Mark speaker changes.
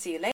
Speaker 1: See you later.